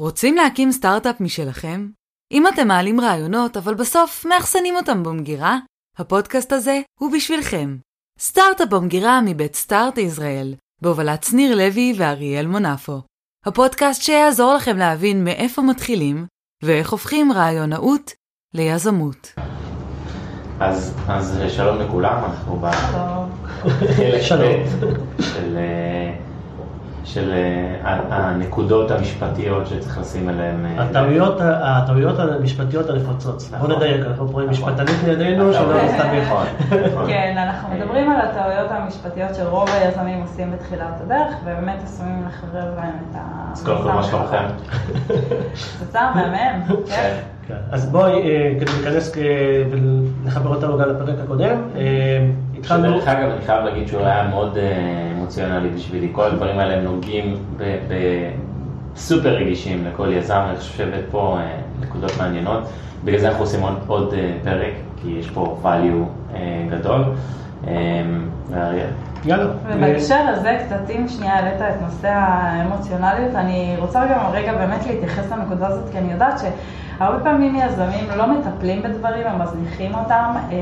רוצים להקים סטארט-אפ משלכם? אם אתם מעלים רעיונות, אבל בסוף מאחסנים אותם במגירה, הפודקאסט הזה הוא בשבילכם. סטארט-אפ במגירה מבית סטארט ישראל, בהובלת שניר לוי ואריאל מונפו. הפודקאסט שיעזור לכם להבין מאיפה מתחילים ואיך הופכים רעיונאות ליזמות. אז, אז שלום לכולם, אנחנו בחלק. ב' של, אה, של אה, הנקודות המשפטיות שצריך לשים עליהן. אה, הטעויות, הטעויות המשפטיות הנפוצות. בוא נדייק, אנחנו פה עם משפטנית לידינו, שלא נכון, סתם יהיה. נכון, נכון. כן, אנחנו מדברים על הטעויות המשפטיות שרוב היזמים עושים בתחילת הדרך, ובאמת עשויים לחרב להם את ה... אז קודם כל, מה שלומכם? פצצה מהמם, כן. כן. אז בואי, אה, כדי להיכנס ולחבר אותנו גם לפרק הקודם, התחלנו... שדרך אגב, אני חייב להגיד שהוא היה מאוד אה, אמוציונלי בשבילי. כל הדברים האלה הם נוגעים ב- ב- סופר רגישים לכל יזם, אני חושב פה אה, נקודות מעניינות. בגלל זה אנחנו עושים עוד, עוד אה, פרק, כי יש פה value גדול. ואריאל. יאללה. ובהקשר הזה, קצת אם שנייה העלית את נושא האמוציונליות, אני רוצה גם רגע באמת להתייחס לנקודה הזאת, כי אני יודעת שהרבה פעמים יזמים לא מטפלים בדברים, הם מזניחים אותם, אה,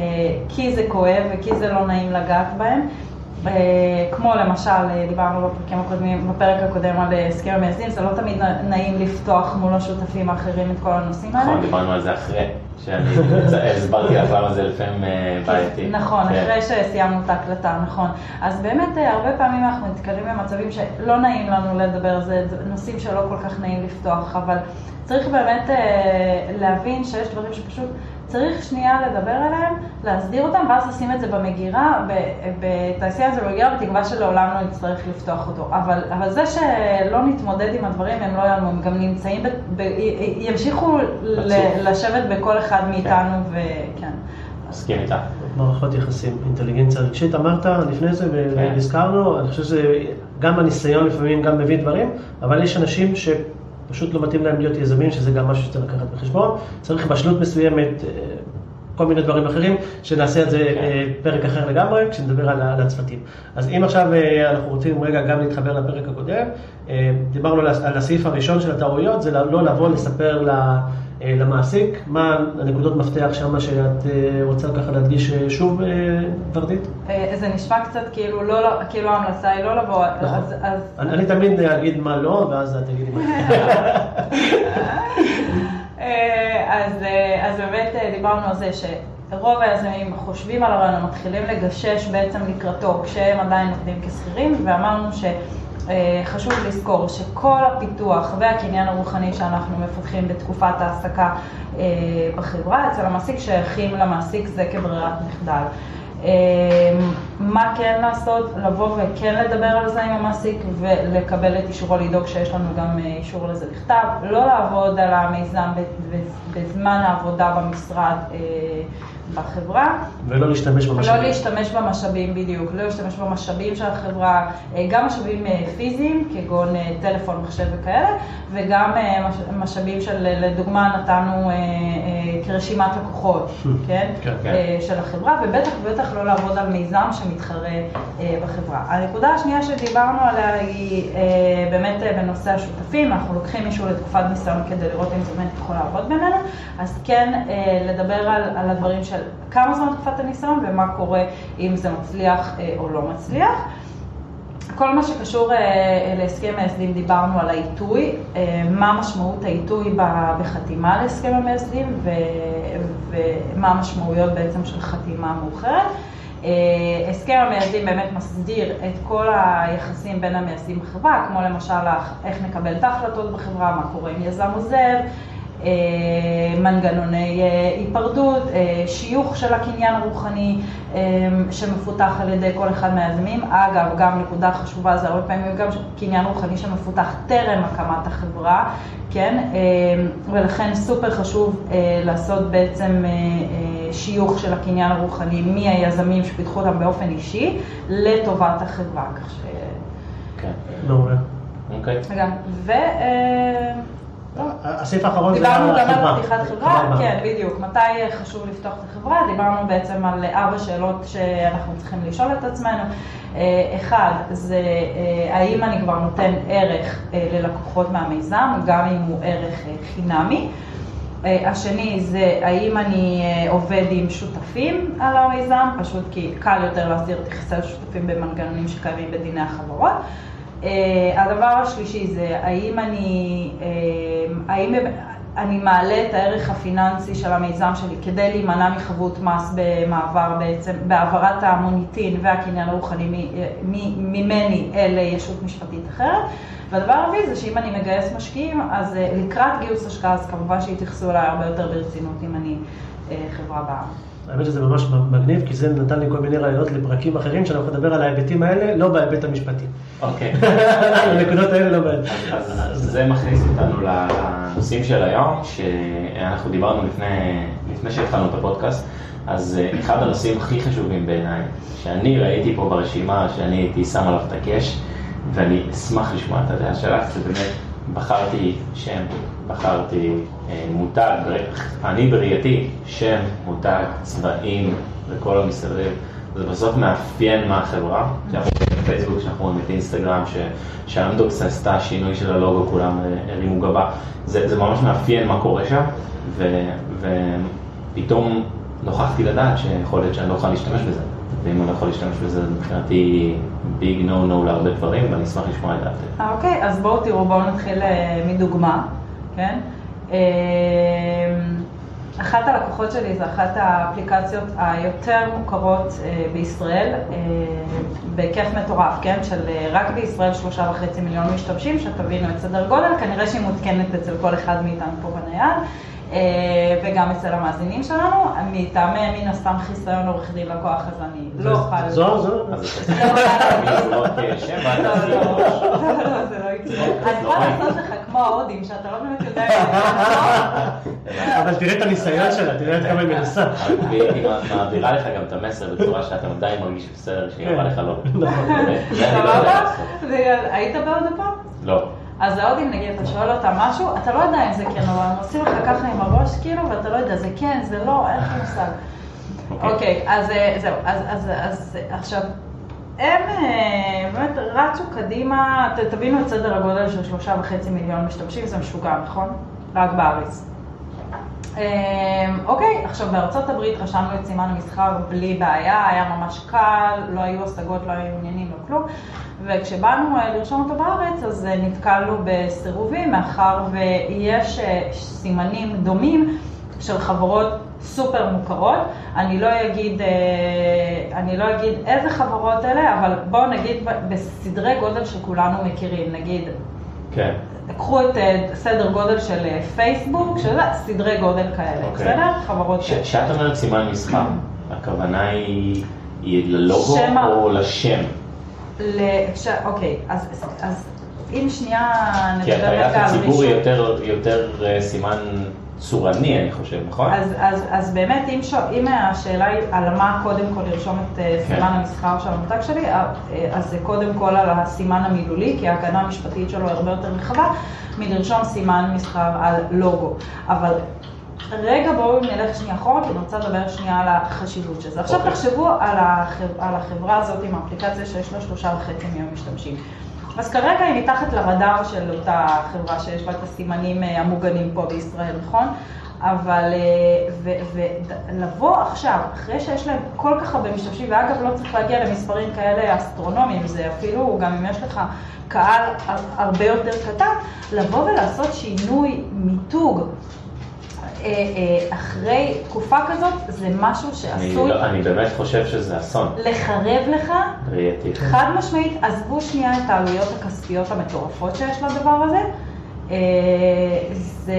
כי זה כואב וכי זה לא נעים לגעת בהם. אה, כמו למשל, אה, דיברנו בפרקים הקודמים, בפרק הקודם על אה, הסכם המייסדים, זה לא תמיד נעים לפתוח מול השותפים האחרים את כל הנושאים האלה. נכון, דיברנו על זה אחרי, שאני הסברתי לך למה זה לפעמים אה, בעייתי. נכון, כן. אחרי שסיימנו את ההקלטה, נכון. אז באמת אה, הרבה פעמים אנחנו נתקלים במצבים שלא נעים לנו לדבר זה, נושאים שלא כל כך נעים לפתוח, אבל צריך באמת אה, להבין שיש דברים שפשוט צריך שנייה לדבר עליהם, להסדיר אותם, ואז לשים את זה במגירה, בתעשייה זה במגירה, בתקווה שלעולם לא נצטרך לפתוח אותו. אבל, אבל זה שלא נתמודד עם הדברים, הם לא יעלמו, הם גם נמצאים, ב, ב, י- ימשיכו ל-. לשבת בכל אחד מאיתנו, וכן. מסכים איתך. מערכות יחסים, אינטליגנציה רגשית, אמרת לפני זה כן. והזכרנו, אני חושב שגם הניסיון לפעמים גם מביא דברים, אבל יש אנשים שפשוט לא מתאים להם להיות יזמים, שזה גם משהו שצריך לקחת בחשבון, צריך בשלות מסוימת, אה, כל מיני דברים אחרים, שנעשה את זה כן. אה, פרק אחר לגמרי, כשנדבר על הצוותים. אז אם עכשיו אה, אנחנו רוצים רגע גם להתחבר לפרק הקודם, דיברנו על הס- על הסעיף הראשון של הטעויות, זה לא לבוא לספר ל- למעסיק, מה הנקודות מפתח שם שאת אה, רוצה ככה להדגיש אה, שוב, אה, ורדית? אה, זה נשמע קצת כאילו, לא, לא, כאילו ההמלצה היא לא לבוא, נכון. אז, אז אני אני תמיד אגיד מה לא, ואז את תגידי מה. אה, אז, אה, אז באמת אה, דיברנו על זה שרוב היזמים חושבים על הרעיון, מתחילים לגשש בעצם לקראתו כשהם עדיין עובדים כשכירים, ואמרנו שחשוב לזכור שכל הפיתוח והקניין הרוחני שאנחנו מפתחים בתקופת ההעסקה אה, בחברה, אצל המעסיק שייכים למעסיק זה כברירת מחדל. אה, מה כן לעשות? לבוא וכן לדבר על זה עם המעסיק ולקבל את אישורו לדאוג שיש לנו גם אה, אישור לזה בכתב. לא לעבוד על המיזם בזמן העבודה במשרד אה, בחברה. ולא להשתמש לא במשאבים. להשתמש במשאבים בדיוק, לא להשתמש במשאבים של החברה, אה, גם משאבים אה, פיזיים, כגון אה, טלפון, מחשב וכאלה, וגם מש- משאבים של, לדוגמה, נתנו כרשימת לקוחות, כן? כן, כן. אה, של החברה, ובטח ובטח לא לעבוד על מיזם שמתחרה בחברה. הנקודה השנייה שדיברנו עליה היא באמת בנושא השותפים, אנחנו לוקחים מישהו לתקופת ניסיון כדי לראות אם זה באמת יכול לעבוד בינינו, אז כן לדבר על, על הדברים של כמה זמן תקופת הניסיון ומה קורה אם זה מצליח אה, או לא מצליח. כל מה שקשור אה, להסכם מייסדים, דיברנו על העיתוי, אה, מה משמעות העיתוי בחתימה להסכם המייסדים ומה המשמעויות בעצם של חתימה מאוחרת. הסכם המייסדים באמת מסדיר את כל היחסים בין המייסדים בחברה, כמו למשל איך נקבל את ההחלטות בחברה, מה קורה אם יזם עוזב, מנגנוני אה, היפרדות, אה, שיוך של הקניין הרוחני אה, שמפותח על ידי כל אחד מהיזמים. אגב, גם נקודה חשובה זה הרבה פעמים גם קניין רוחני שמפותח טרם הקמת החברה, כן? אה, ולכן סופר חשוב אה, לעשות בעצם אה, אה, שיוך של הקניין הרוחני מהיזמים שפיתחו אותם באופן אישי לטובת החברה, כך ש... כן. מעולה. אוקיי. רגע, ו... אה, לא, הסעיף האחרון זה דיברנו גם. על פתיחת חברה. כן, בדיוק. מתי חשוב לפתוח את החברה? דיברנו בעצם על ארבע שאלות שאנחנו צריכים לשאול את עצמנו. אה, אחד, זה אה, האם אני כבר נותן ערך אה, ללקוחות מהמיזם, גם אם הוא ערך אה, חינמי. אה, השני זה האם אני אה, עובד עם שותפים על המיזם, פשוט כי קל יותר להסדיר את יחסי השותפים במנגנונים שקיימים בדיני החברות. אה, הדבר השלישי זה האם אני, אה, האם אני מעלה את הערך הפיננסי של המיזם שלי כדי להימנע מחבות מס במעבר בעצם, בהעברת המוניטין והקניין הרוחני מ- ממני אל ישות משפטית אחרת. והדבר הרביעי זה שאם אני מגייס משקיעים, אז אה, לקראת גיוס השקעה, אז כמובן שיתייחסו אליי הרבה יותר ברצינות אם אני אה, חברה בעם. האמת שזה ממש מגניב, כי זה נתן לי כל מיני רעיונות לפרקים אחרים, שאנחנו נדבר על ההיבטים האלה, לא בהיבט המשפטי. אוקיי. הנקודות האלה לא בהיבט. אז זה מכניס אותנו לנושאים של היום, שאנחנו דיברנו לפני, לפני שהתחלנו את הפודקאסט, אז אה, אחד הנושאים הכי חשובים בעיניי, שאני ראיתי פה ברשימה, שאני הייתי שם עליו את הקש, ואני אשמח לשמוע את הדעה שלך, זה באמת, בחרתי שם, בחרתי אה, מותג, אני בראייתי, שם, מותג, צבעים וכל המסביב. זה בסוף מאפיין מה החברה, כשאנחנו רואים את פייסבוק, כשאנחנו רואים את אינסטגרם, שאמדוקס עשתה שינוי של הלוגו, כולם אה, הרימו גבה, זה, זה ממש מאפיין מה קורה שם, ו, ופתאום נוכחתי לדעת שיכול להיות שאני לא אוכל להשתמש בזה, ואם אני לא יכול להשתמש בזה, זה מבחינתי ביג נו נו להרבה דברים, ואני אשמח לשמוע את דעתך. אה, אוקיי, אז בואו תראו, בואו נתחיל מדוגמה, כן? אה, אחת הלקוחות שלי זה אחת האפליקציות היותר מוכרות אה, בישראל, אה, בהיקף מטורף, כן? של אה, רק בישראל שלושה וחצי מיליון משתמשים, שתבינו את סדר גודל, כנראה שהיא מותקנת אצל כל אחד מאיתנו פה בנייד. אה, וגם אצל המאזינים שלנו, מטעמי מן הסתם חיסיון עורך דין לקוח, אז אני לא אוכל... זו, זו. לא, לא. לא, לא, זה לא יקרה. אני יכולה לעשות לך כמו ההודים, שאתה לא באמת יודע אבל תראה את הניסיון שלה, תראה עד כמה היא מנסה. והיא מעבירה לך גם את המסר בצורה שאתה עדיין מרגיש בסדר, שהיא אמרה לך לא. נכון. לא היית בהודו פעם? לא. אז ההודים, נגיד, אתה שואל אותם משהו, אתה לא יודע אם זה כן או לא, הם עושים לך ככה עם הראש, כאילו, ואתה לא יודע, זה כן, זה לא, אין לך מושג. אוקיי. אוקיי, אז אה, זהו, אז, אז, אז עכשיו, הם אה, באמת רצו קדימה, ת- תבינו את סדר הגודל של שלושה וחצי מיליון משתמשים, זה משוגע, נכון? רק בארץ. אה, אוקיי, עכשיו בארצות הברית רשמנו את סימן המסחר בלי בעיה, היה ממש קל, לא היו השגות, לא היו עניינים, לא כלום. וכשבאנו אה, לרשום אותו בארץ, אז אה, נתקלנו בסירובים, מאחר ויש אה, סימנים דומים של חברות סופר מוכרות. אני לא אגיד, אני לא אגיד איזה חברות אלה, אבל בואו נגיד בסדרי גודל שכולנו מכירים, נגיד, כן. קחו את סדר גודל של פייסבוק, שזה סדרי גודל כאלה, אוקיי. בסדר? חברות. כשאת אומרת סימן מסחר, הכוונה היא היא ללוגו שם ה- או לשם? ל- ש- אוקיי, אז, אז אם שנייה כי נדבר הטעיית רגע על הציבור היא רישום. יותר- יותר אה, סימן צורני, אני חושב, נכון? אז, אז, אז באמת, אם, ש... אם השאלה היא על מה קודם כל לרשום את אה, כן. סימן המסחר של המותג שלי, אה, אז זה קודם כל על הסימן המילולי, כי ההגנה המשפטית שלו הרבה יותר רחבה מלרשום סימן מסחר על לוגו. אבל רגע בואו נלך שנייה אחורה, כי אני רוצה לדבר שנייה על החשיבות של זה. עכשיו אוקיי. תחשבו על, החב... על החברה הזאת עם האפליקציה שיש לה שלושה וחצי מיליון משתמשים. אז כרגע היא מתחת לרדאר של אותה חברה שיש בה את הסימנים אה, המוגנים פה בישראל, נכון? אבל אה, ולבוא עכשיו, אחרי שיש להם כל כך הרבה משתמשים, ואגב לא צריך להגיע למספרים כאלה אסטרונומיים, זה אפילו, גם אם יש לך קהל הר- הרבה יותר קטן, לבוא ולעשות שינוי מיתוג אחרי תקופה כזאת, זה משהו אני שעשוי לא- אני באמת חושב שזה אסון, לחרב לך ראייתי. חד משמעית, עזבו שנייה את העלויות הכספיות המטורפות שיש לדבר הזה. אה, זה,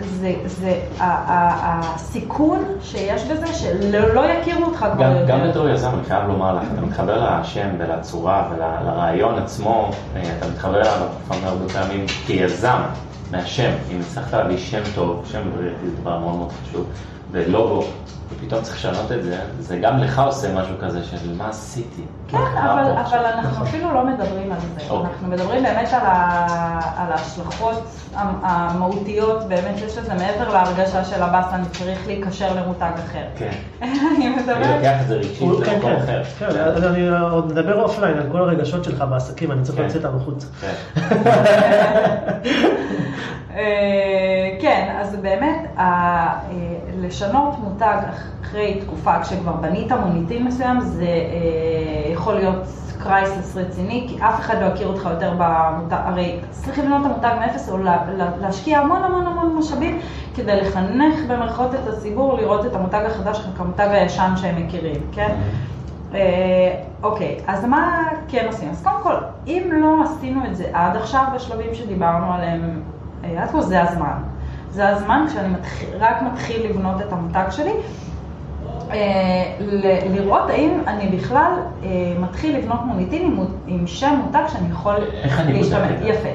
זה, זה הסיכון שיש בזה שלא לא יכירו אותך כבר יותר. גם בתור יזם, אני חייב לומר לך, אתה מתחבר לשם ולצורה ולרעיון עצמו, אה, אתה מתחבר אליו הרבה פעמים כיזם, מהשם, אם הצלחת להביא שם טוב, שם בריאותי זה דבר מאוד מאוד חשוב, בלוגו, ופתאום צריך לשנות את זה, זה גם לך עושה משהו כזה של מה עשיתי. כן, אבל, אבל? אנחנו אפילו לא מדברים על זה. אוקיי. אנחנו מדברים באמת על, ה, על ההשלכות המ- המהותיות, באמת יש לזה מעבר להרגשה של הבאסה, אני צריך להיקשר למותג אחר. כן, אני אני מדברת, לוקח את זה רגשית הוא- כן, למקום כן, אחר. כן, אז אני עוד נדבר offline על כל הרגשות שלך בעסקים, אני צריך כן. להוציא אותם החוצה. כן. אה, כן, אז באמת, אה, לשנות מותג אחרי תקופה, כשכבר בנית מוניטין מסוים, זה אה, יכול להיות crisis רציני, כי אף אחד לא יכיר אותך יותר במותג, הרי צריך לבנות את המותג מאפס, או לה- לה- להשקיע המון המון המון משאבים, כדי לחנך במרכאות את הציבור לראות את המותג החדש כמותג הישן שהם מכירים, כן? אה, אוקיי, אז מה כן עושים? אז קודם כל, אם לא עשינו את זה עד עכשיו בשלבים שדיברנו עליהם אה, עד כה, זה הזמן. זה הזמן כשאני מתחיל, רק מתחיל לבנות את המותג שלי, אה, ל- לראות האם אני בכלל אה, מתחיל לבנות מוניטין עם, עם שם מותג שאני יכול זה? יפה.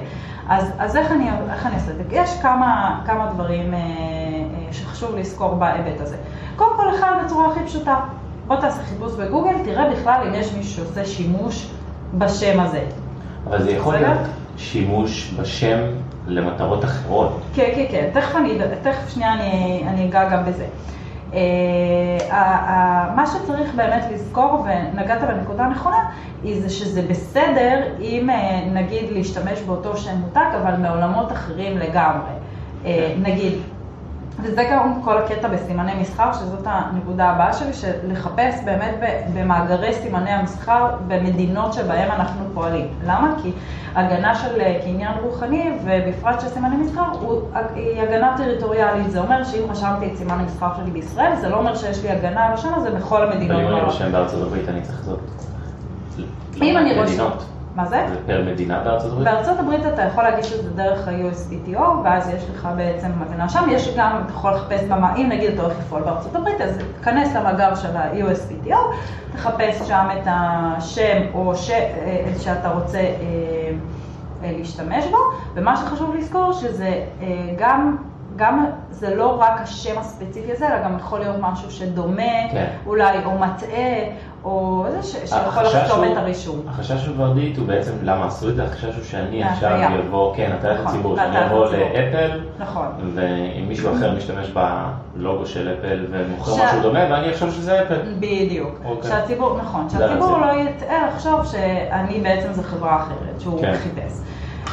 אז, אז איך, אני, איך אני עושה את זה? יש כמה, כמה דברים אה, אה, שחשוב לזכור בהיבט הזה. קודם כל, אחד בצורה הכי פשוטה, בוא תעשה חיפוש בגוגל, תראה בכלל אם יש מישהו שעושה שימוש בשם הזה. אבל זה יכול? להיות שימוש בשם למטרות אחרות. כן, כן, כן, תכף אני, תכף שנייה אני, אני אגע גם בזה. אה, מה שצריך באמת לזכור, ונגעת בנקודה הנכונה, היא זה שזה בסדר אם אה, נגיד להשתמש באותו שם מותג, אבל מעולמות אחרים לגמרי. אה, נגיד, וזה גם כל הקטע בסימני מסחר, שזאת הנקודה הבאה שלי, של לחפש באמת במאגרי סימני המסחר במדינות שבהן אנחנו פועלים. למה? כי הגנה של אה, קניין רוחני, ובפרט של סימני מסחר, הוא, היא הגנה טריטוריאלית. זה אומר שאם רשמתי את סימן המסחר שלי בישראל, זה לא אומר שיש לי הגנה על השם הזה בכל המדינות. אבל אם אני. רושם בארצות הברית, אני צריך לעשות. אם אני רושם... מה זה? זה פר מדינה בארצות הברית? בארצות הברית אתה יכול להגיש את זה דרך ה-USPTO, ואז יש לך בעצם הגנה שם. יש גם, אתה יכול לחפש, במה, אם נגיד אתה הולך לפעול בארצות הברית, אז תיכנס למאגר של ה-USPTO, תחפש שם את השם או ש, אה, שאתה רוצה אה, אה, להשתמש בו, ומה שחשוב לזכור שזה אה, גם... גם זה לא רק השם הספציפי הזה, אלא גם יכול להיות משהו שדומה, כן. אולי, או מטעה, או זה ש- שיכול הוא- את הרישום. החשש של ורדית הוא בעצם, למה עשו את זה? החשש הוא שאני עכשיו להטעיה. אבוא, כן, הטעיית נכון, הציבור, שאני אבוא. לאפל, נכון. ואם מישהו אחר משתמש בלוגו של אפל ומוכר ש- משהו דומה, ואני אחשוב שזה אפל. בדיוק. אוקיי. שהציבור, נכון, שהציבור. לא יטעה לחשוב שאני בעצם זו חברה אחרת, שהוא כן. חיפש.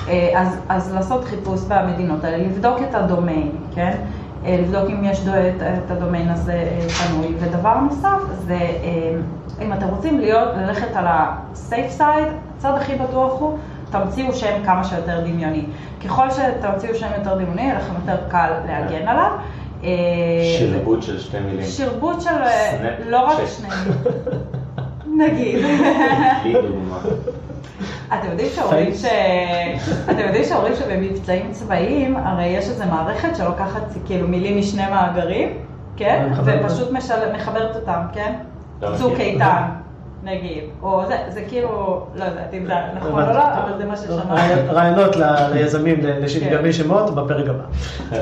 אה, אז, אז לעשות חיפוש במדינות האלה, לבדוק את הדומיין, כן? אה, לבדוק אם יש את, את הדומיין הזה אה, פנוי. ודבר נוסף זה, אה, אם אתם רוצים להיות, ללכת על ה-safe side, הצד הכי בטוח הוא, תמציאו שם כמה שיותר דמיוני. ככל שתמציאו שם יותר דמיוני, יהיה לכם יותר קל להגן עליו. אה, שרבוט של שתי מילים. שרבוט של, לא רק. שני, נגיד. אתם יודעים שאומרים ש... אתם יודעים שאומרים שבמבצעים צבאיים, הרי יש איזו מערכת שלוקחת כאילו מילים משני מאגרים, כן? ופשוט משל... מחברת אותם, כן? לא צוק. איתן, נגיד. או זה, זה כאילו, לא יודעת אם זה נכון או לא, אבל זה מה ששמעתי. רעיונות ל- ליזמים כן. לשגבי שמות בפרק הבא.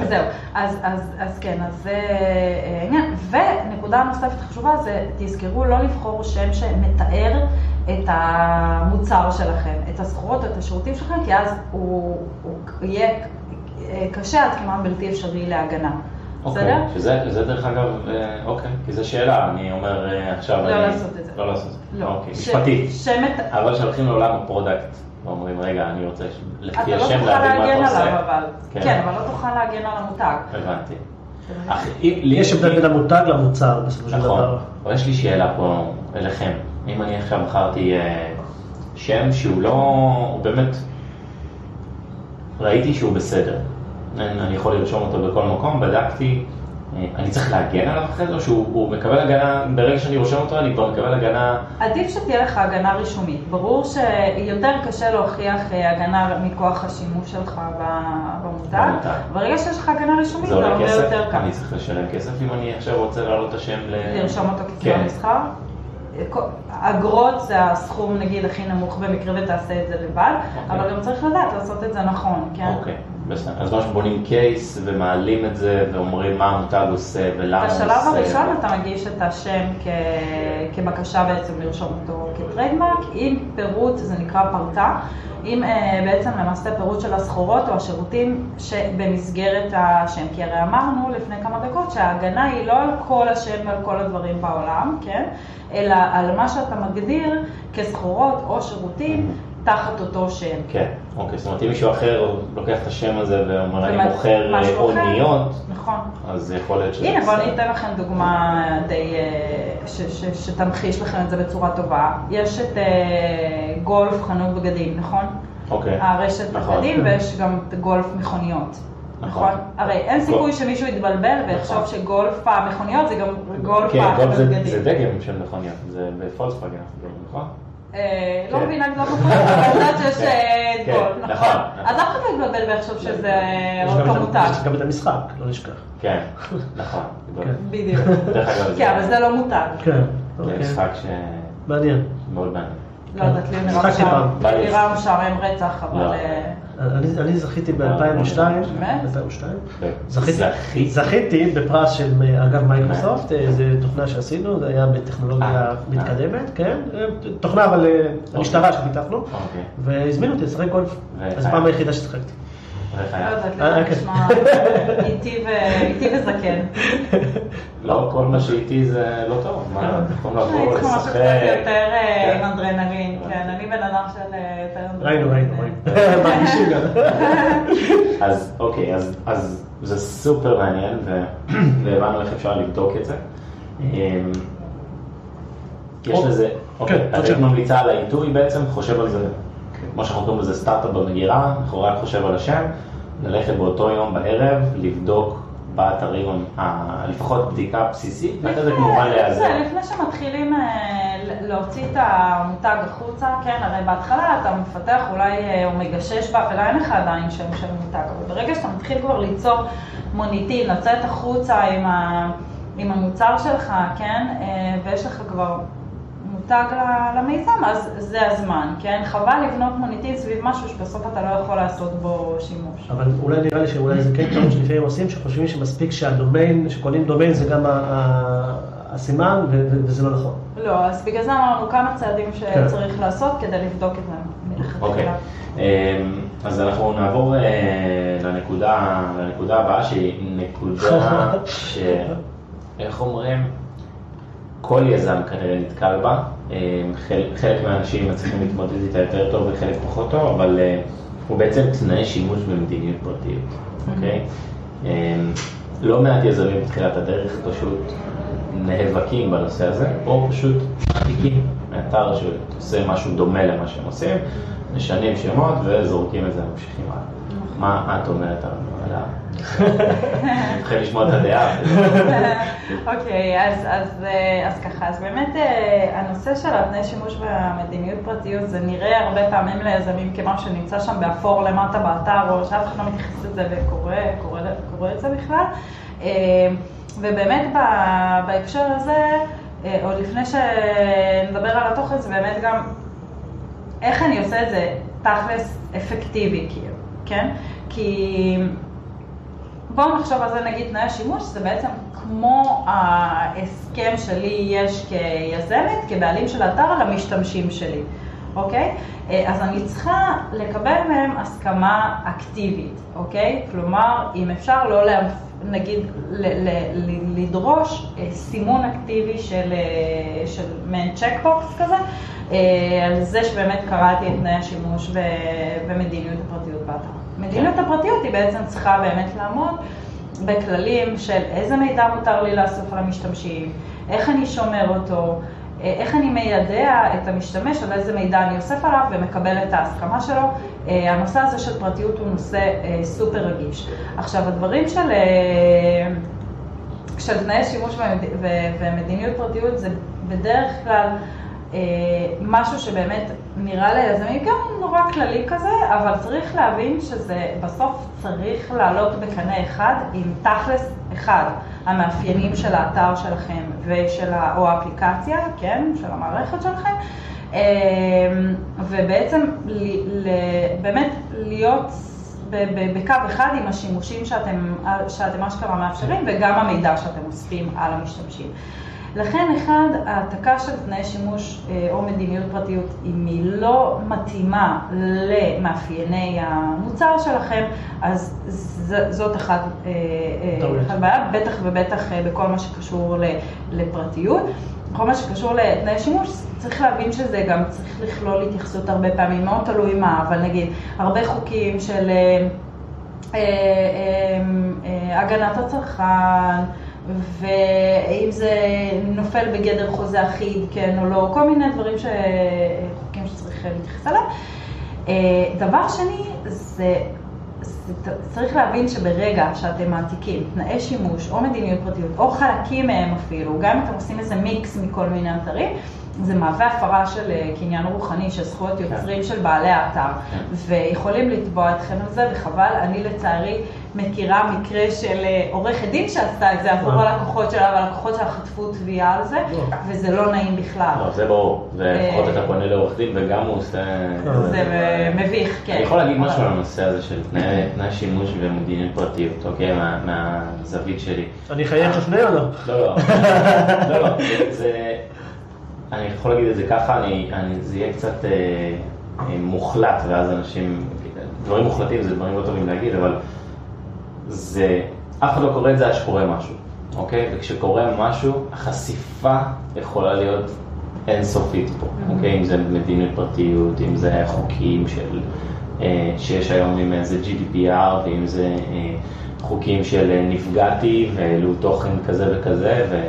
זהו, אז, אז, אז כן, אז זה אה, עניין. ונקודה נוספת חשובה זה, תזכרו לא לבחור שם שמתאר את המוצר שלכם, את הסחורות, את השירותים שלכם, כי אז הוא, הוא יהיה אה, קשה עד כמעט בלתי אפשרי להגנה. אוקיי, בסדר? שזה, שזה דרך אגב, אה, אוקיי, כי זו שאלה, אני אומר אה, עכשיו, לא אני- לעשות את זה. לא לעשות את זה, לא. אוקיי, ש- משפטית. שמת... אבל כשהולכים לעולם ה product, ואומרים, רגע, אני רוצה ש- לפי אתה לא השם תוכל להבין מה להגן אתה עושה. עליו, אבל... כן. כן, אבל לא תוכל להגן על המותג. הבנתי. אך אם- לי- יש הבדל בין המותג למוצר בסופו של נכון, דבר. אבל יש לי שאלה פה אליכם. אם אני עכשיו בחרתי אה, שם שהוא לא, הוא באמת, ראיתי שהוא בסדר. אני אני יכול לרשום אותו בכל מקום, בדקתי, אה, אני צריך להגן עליו אחרי זה, או שהוא הוא מקבל הגנה, ברגע שאני רושם אותו אני כבר מקבל הגנה, עדיף שתהיה לך הגנה רישומית. ברור שיותר קשה להוכיח אה, הגנה מכוח השימוש שלך במותג. ברגע שיש לך הגנה רישומית זה הרבה כסף, יותר קל. אני צריך לשלם כסף אם אני עכשיו רוצה להעלות את השם ל... לרשום אותו כן. כסימן מסחר. אגרות זה הסכום נגיד הכי נמוך במקרה ותעשה את זה לבד, אוקיי. אבל גם צריך לדעת לעשות את זה נכון, כן? אוקיי. בסדר. אז מה שבונים קייס ומעלים את זה ואומרים מה המותג עושה ולמה הוא עושה. בשלב הראשון אתה מגיש את השם כ... כבקשה בעצם לרשום אותו כטריידמרק, עם פירוט, זה נקרא פרטה, עם אה, בעצם למעשה פירוט של הסחורות או השירותים שבמסגרת השם. כי הרי אמרנו לפני כמה דקות שההגנה היא לא על כל השם ועל כל הדברים בעולם, כן? אלא על מה שאתה מגדיר כסחורות או שירותים תחת אותו שם. כן, אוקיי, זאת אומרת אם מישהו אחר לוקח את השם הזה ואומר אני מוכר. אוניות, נכון. אז יכול להיות שזה הנה, בואו בסדר. אני אתן לכם דוגמה די, אה, ש- ש- שתמחיש לכם את זה בצורה טובה. יש את אה, גולף חנות בגדים, נכון? אוקיי. הרשת נכון. בגדים ויש גם את גולף מכוניות. נכון. נכון? הרי אין סיכוי שמישהו יתבלבל ויחשוב נכון. שגולף המכוניות זה גם גולף כן, גולף זה- הבגדים. זה דגם של מכוניות, זה בפולקסווגן, נכון? אה, לא כן. מבינה גדול מכוניות, אבל אני יודעת שיש אה, כן, גולף, נכון, נכון? נכון. אז אף אחד לא יתבלבל ויחשוב שזה יש גם אותו את- מותג. יש גם את המשחק, לא נשכח. כן, נכון. כן. בדיוק. כן, אבל זה לא מותג. כן, זה אוקיי. משחק מעניין. שמאוד מעניין. לא יודעת, לי נראה. משעמם. לי נראה משעמם רצח, אבל... אה, אני אני זכיתי ב-2002, באמת? 2002, כן. זכיתי, זכית? זכיתי בפרס של, אגב, מייקרוסופט, אה, זו תוכנה שעשינו, זה היה בטכנולוגיה אה, מתקדמת, כן, אה, תוכנה אבל אה, המשטרה שפיתחנו, אוקיי. והזמינו אותי לשחק גולף, אז? הפעם היחידה ששיחקתי. לא? יודעת, אה, כן. נשמע איטי איטי וזקן. לא כל מה שאיתי זה לא טוב, מה, אתם יכולים לבוא, צריכה משהו לשחק. קצת יותר אה, כן. עם אנדרנלין, כן, אני בן אדם של אה, יותר. ראינו, ראינו, ראינו. מרגישים גם. אז אוקיי, אז, זה סופר מעניין והבנו איך אפשר לבדוק את זה. אמ, יש לזה, אוקיי, כן, בבקשה. את ממליצה על העיתוי בעצם, חושב על זה, כמו שאנחנו קוראים לזה סטארט-אפ במגירה, אנחנו רק חושב על השם, ללכת באותו יום בערב, לבדוק באתרים, לפחות בדיקה בסיסית, ואחרי זה כמובן להיעזר. לפני שמתחילים אה, להוציא את המותג החוצה, כן, הרי בהתחלה אתה מפתח אולי אה, או מגשש באפלה, אין לך עדיין שם של מותג, אבל ברגע שאתה מתחיל כבר ליצור מוניטין, לצאת החוצה עם, ה, עם המוצר שלך, כן, אה, ויש לך כבר מותג למיזם, אז זה הזמן, כן? חבל לבנות מוניטין סביב משהו שבסוף אתה לא יכול לעשות בו שימוש. אבל אולי נראה לי שאולי זה כן טעות שלפעמים עושים, שחושבים שמספיק שהדומיין, שקונים דומיין זה גם הסימן, וזה לא נכון. לא, אז בגלל זה אמרנו כמה צעדים כן. שצריך לעשות כדי לבדוק את זה מלכתחילה. אוקיי, אמ, אז אנחנו נעבור אה, לנקודה, לנקודה הבאה שהיא נקודה ש... איך אומרים? כל יזם כנראה נתקל בה, חלק, חלק מהאנשים מצליחים להתמודד איתה יותר טוב וחלק פחות טוב, אבל אה, הוא בעצם תנאי שימוש במדיניות פרטיות, אוקיי? אמ, לא מעט יזמים בתחילת הדרך פשוט נאבקים בנושא הזה, או פשוט מעתיקים מאתר שעושה משהו דומה למה שהם עושים, משנים שמות וזורקים את זה וממשיכים הלאה. מה מה את אומרת על ה... אני מתחיל לשמוע את הדעה. אוקיי, אז, אה, אז ככה, אז באמת אה, הנושא של התנאי שימוש והמדיניות פרטיות זה נראה הרבה פעמים ליזמים כמשהו שנמצא שם באפור למטה באתר, או שאף אחד לא מתייחס לזה וקורא קורא, קורא את זה בכלל. אה, ובאמת בהקשר הזה, עוד לפני שנדבר על התוכן, זה באמת גם איך אני עושה את זה תכלס אפקטיבי, כאילו, כן? כי בואו נחשוב על זה, נגיד תנאי השימוש, זה בעצם כמו ההסכם שלי יש כיזמת, כבעלים של האתר על המשתמשים שלי, אוקיי? אה, אז אני צריכה לקבל מהם הסכמה אקטיבית, אוקיי? כלומר, אם אפשר לא, לה, נגיד, ל, ל, ל, לדרוש אה, סימון אקטיבי של, אה, של מעין צ'קבוקס כזה, על זה שבאמת קראתי את תנאי השימוש ו- ומדיניות הפרטיות באתר. מדיניות הפרטיות היא בעצם צריכה באמת לעמוד בכללים של איזה מידע מותר לי לאסוף על המשתמשים, איך אני שומר אותו, אה, איך אני מיידע את המשתמש על איזה מידע אני אוסף עליו ומקבל את ההסכמה שלו. אה, הנושא הזה של פרטיות הוא נושא אה, סופר רגיש. עכשיו, הדברים של... של תנאי שימוש ומדיניות פרטיות זה בדרך כלל משהו שבאמת נראה ליזמים גם נורא כללי כזה, אבל צריך להבין שזה בסוף צריך לעלות בקנה אחד עם תכלס אחד, המאפיינים של האתר שלכם ושל ה, או האפליקציה, כן, של המערכת שלכם, אה, ובעצם ל, ל, באמת להיות בקו אחד עם השימושים שאתם, שאתם אשכרה מאפשרים וגם המידע שאתם אוספים על המשתמשים. לכן אחד, העתקה של תנאי שימוש אה, או מדיניות פרטיות, אם היא לא מתאימה למאפייני המוצר שלכם, אז זאת אחת אה, אה, טעות. אחת בעיה, בטח ובטח בכל מה שקשור לפרטיות. בכל מה שקשור לתנאי שימוש, צריך להבין שזה גם צריך לכלול התייחסות הרבה פעמים, מאוד תלוי מה, אבל נגיד, הרבה חוקים של אה, אה, אה, הגנת הצרכן, ואם זה נופל בגדר חוזה אחיד, כן או לא, כל מיני דברים, ש... חוקים שצריך להתייחס אליהם. אה, דבר שני, זה, זה צריך להבין שברגע שאתם מעתיקים תנאי שימוש או מדיניות פרטיות, או חלקים מהם אפילו, גם אם אתם עושים איזה מיקס מכל מיני אתרים, זה מהווה הפרה של אה, קניין רוחני, של זכויות יוצרים של בעלי האתר, ויכולים לתבוע אתכם על זה, וחבל, אני לצערי מכירה מקרה של אה, עורכת דין שעשתה את זה עבור אה. הלקוחות שלה, והלקוחות שלה חטפו תביעה על זה, לא. וזה לא נעים בכלל. לא, זה ברור, זה אה, לפחות אתה פונה לעורך דין וגם הוא עושה... זה מביך, כן. אני יכול להגיד משהו על הנושא הזה של תנאי שימוש ומדיניות פרטיות, אוקיי? מה- מהזווית שלי. אני אחייך לפני או לא? לא, לא, לא, לא, זה, אני יכול להגיד את זה ככה, אני, אני, זה יהיה קצת אה, אה, מוחלט, ואז אנשים, דברים מוחלטים זה דברים לא טובים להגיד, אבל זה, אף אחד לא קורא את זה עד שקורה משהו, אוקיי? וכשקורה משהו, החשיפה יכולה להיות אינסופית פה, אוקיי? אם זה מדיניות פרטיות, אם זה חוקים של, אה, שיש היום עם איזה GDPR, ואם זה אה, חוקים של אה, נפגעתי והעלו תוכן כזה וכזה, ו,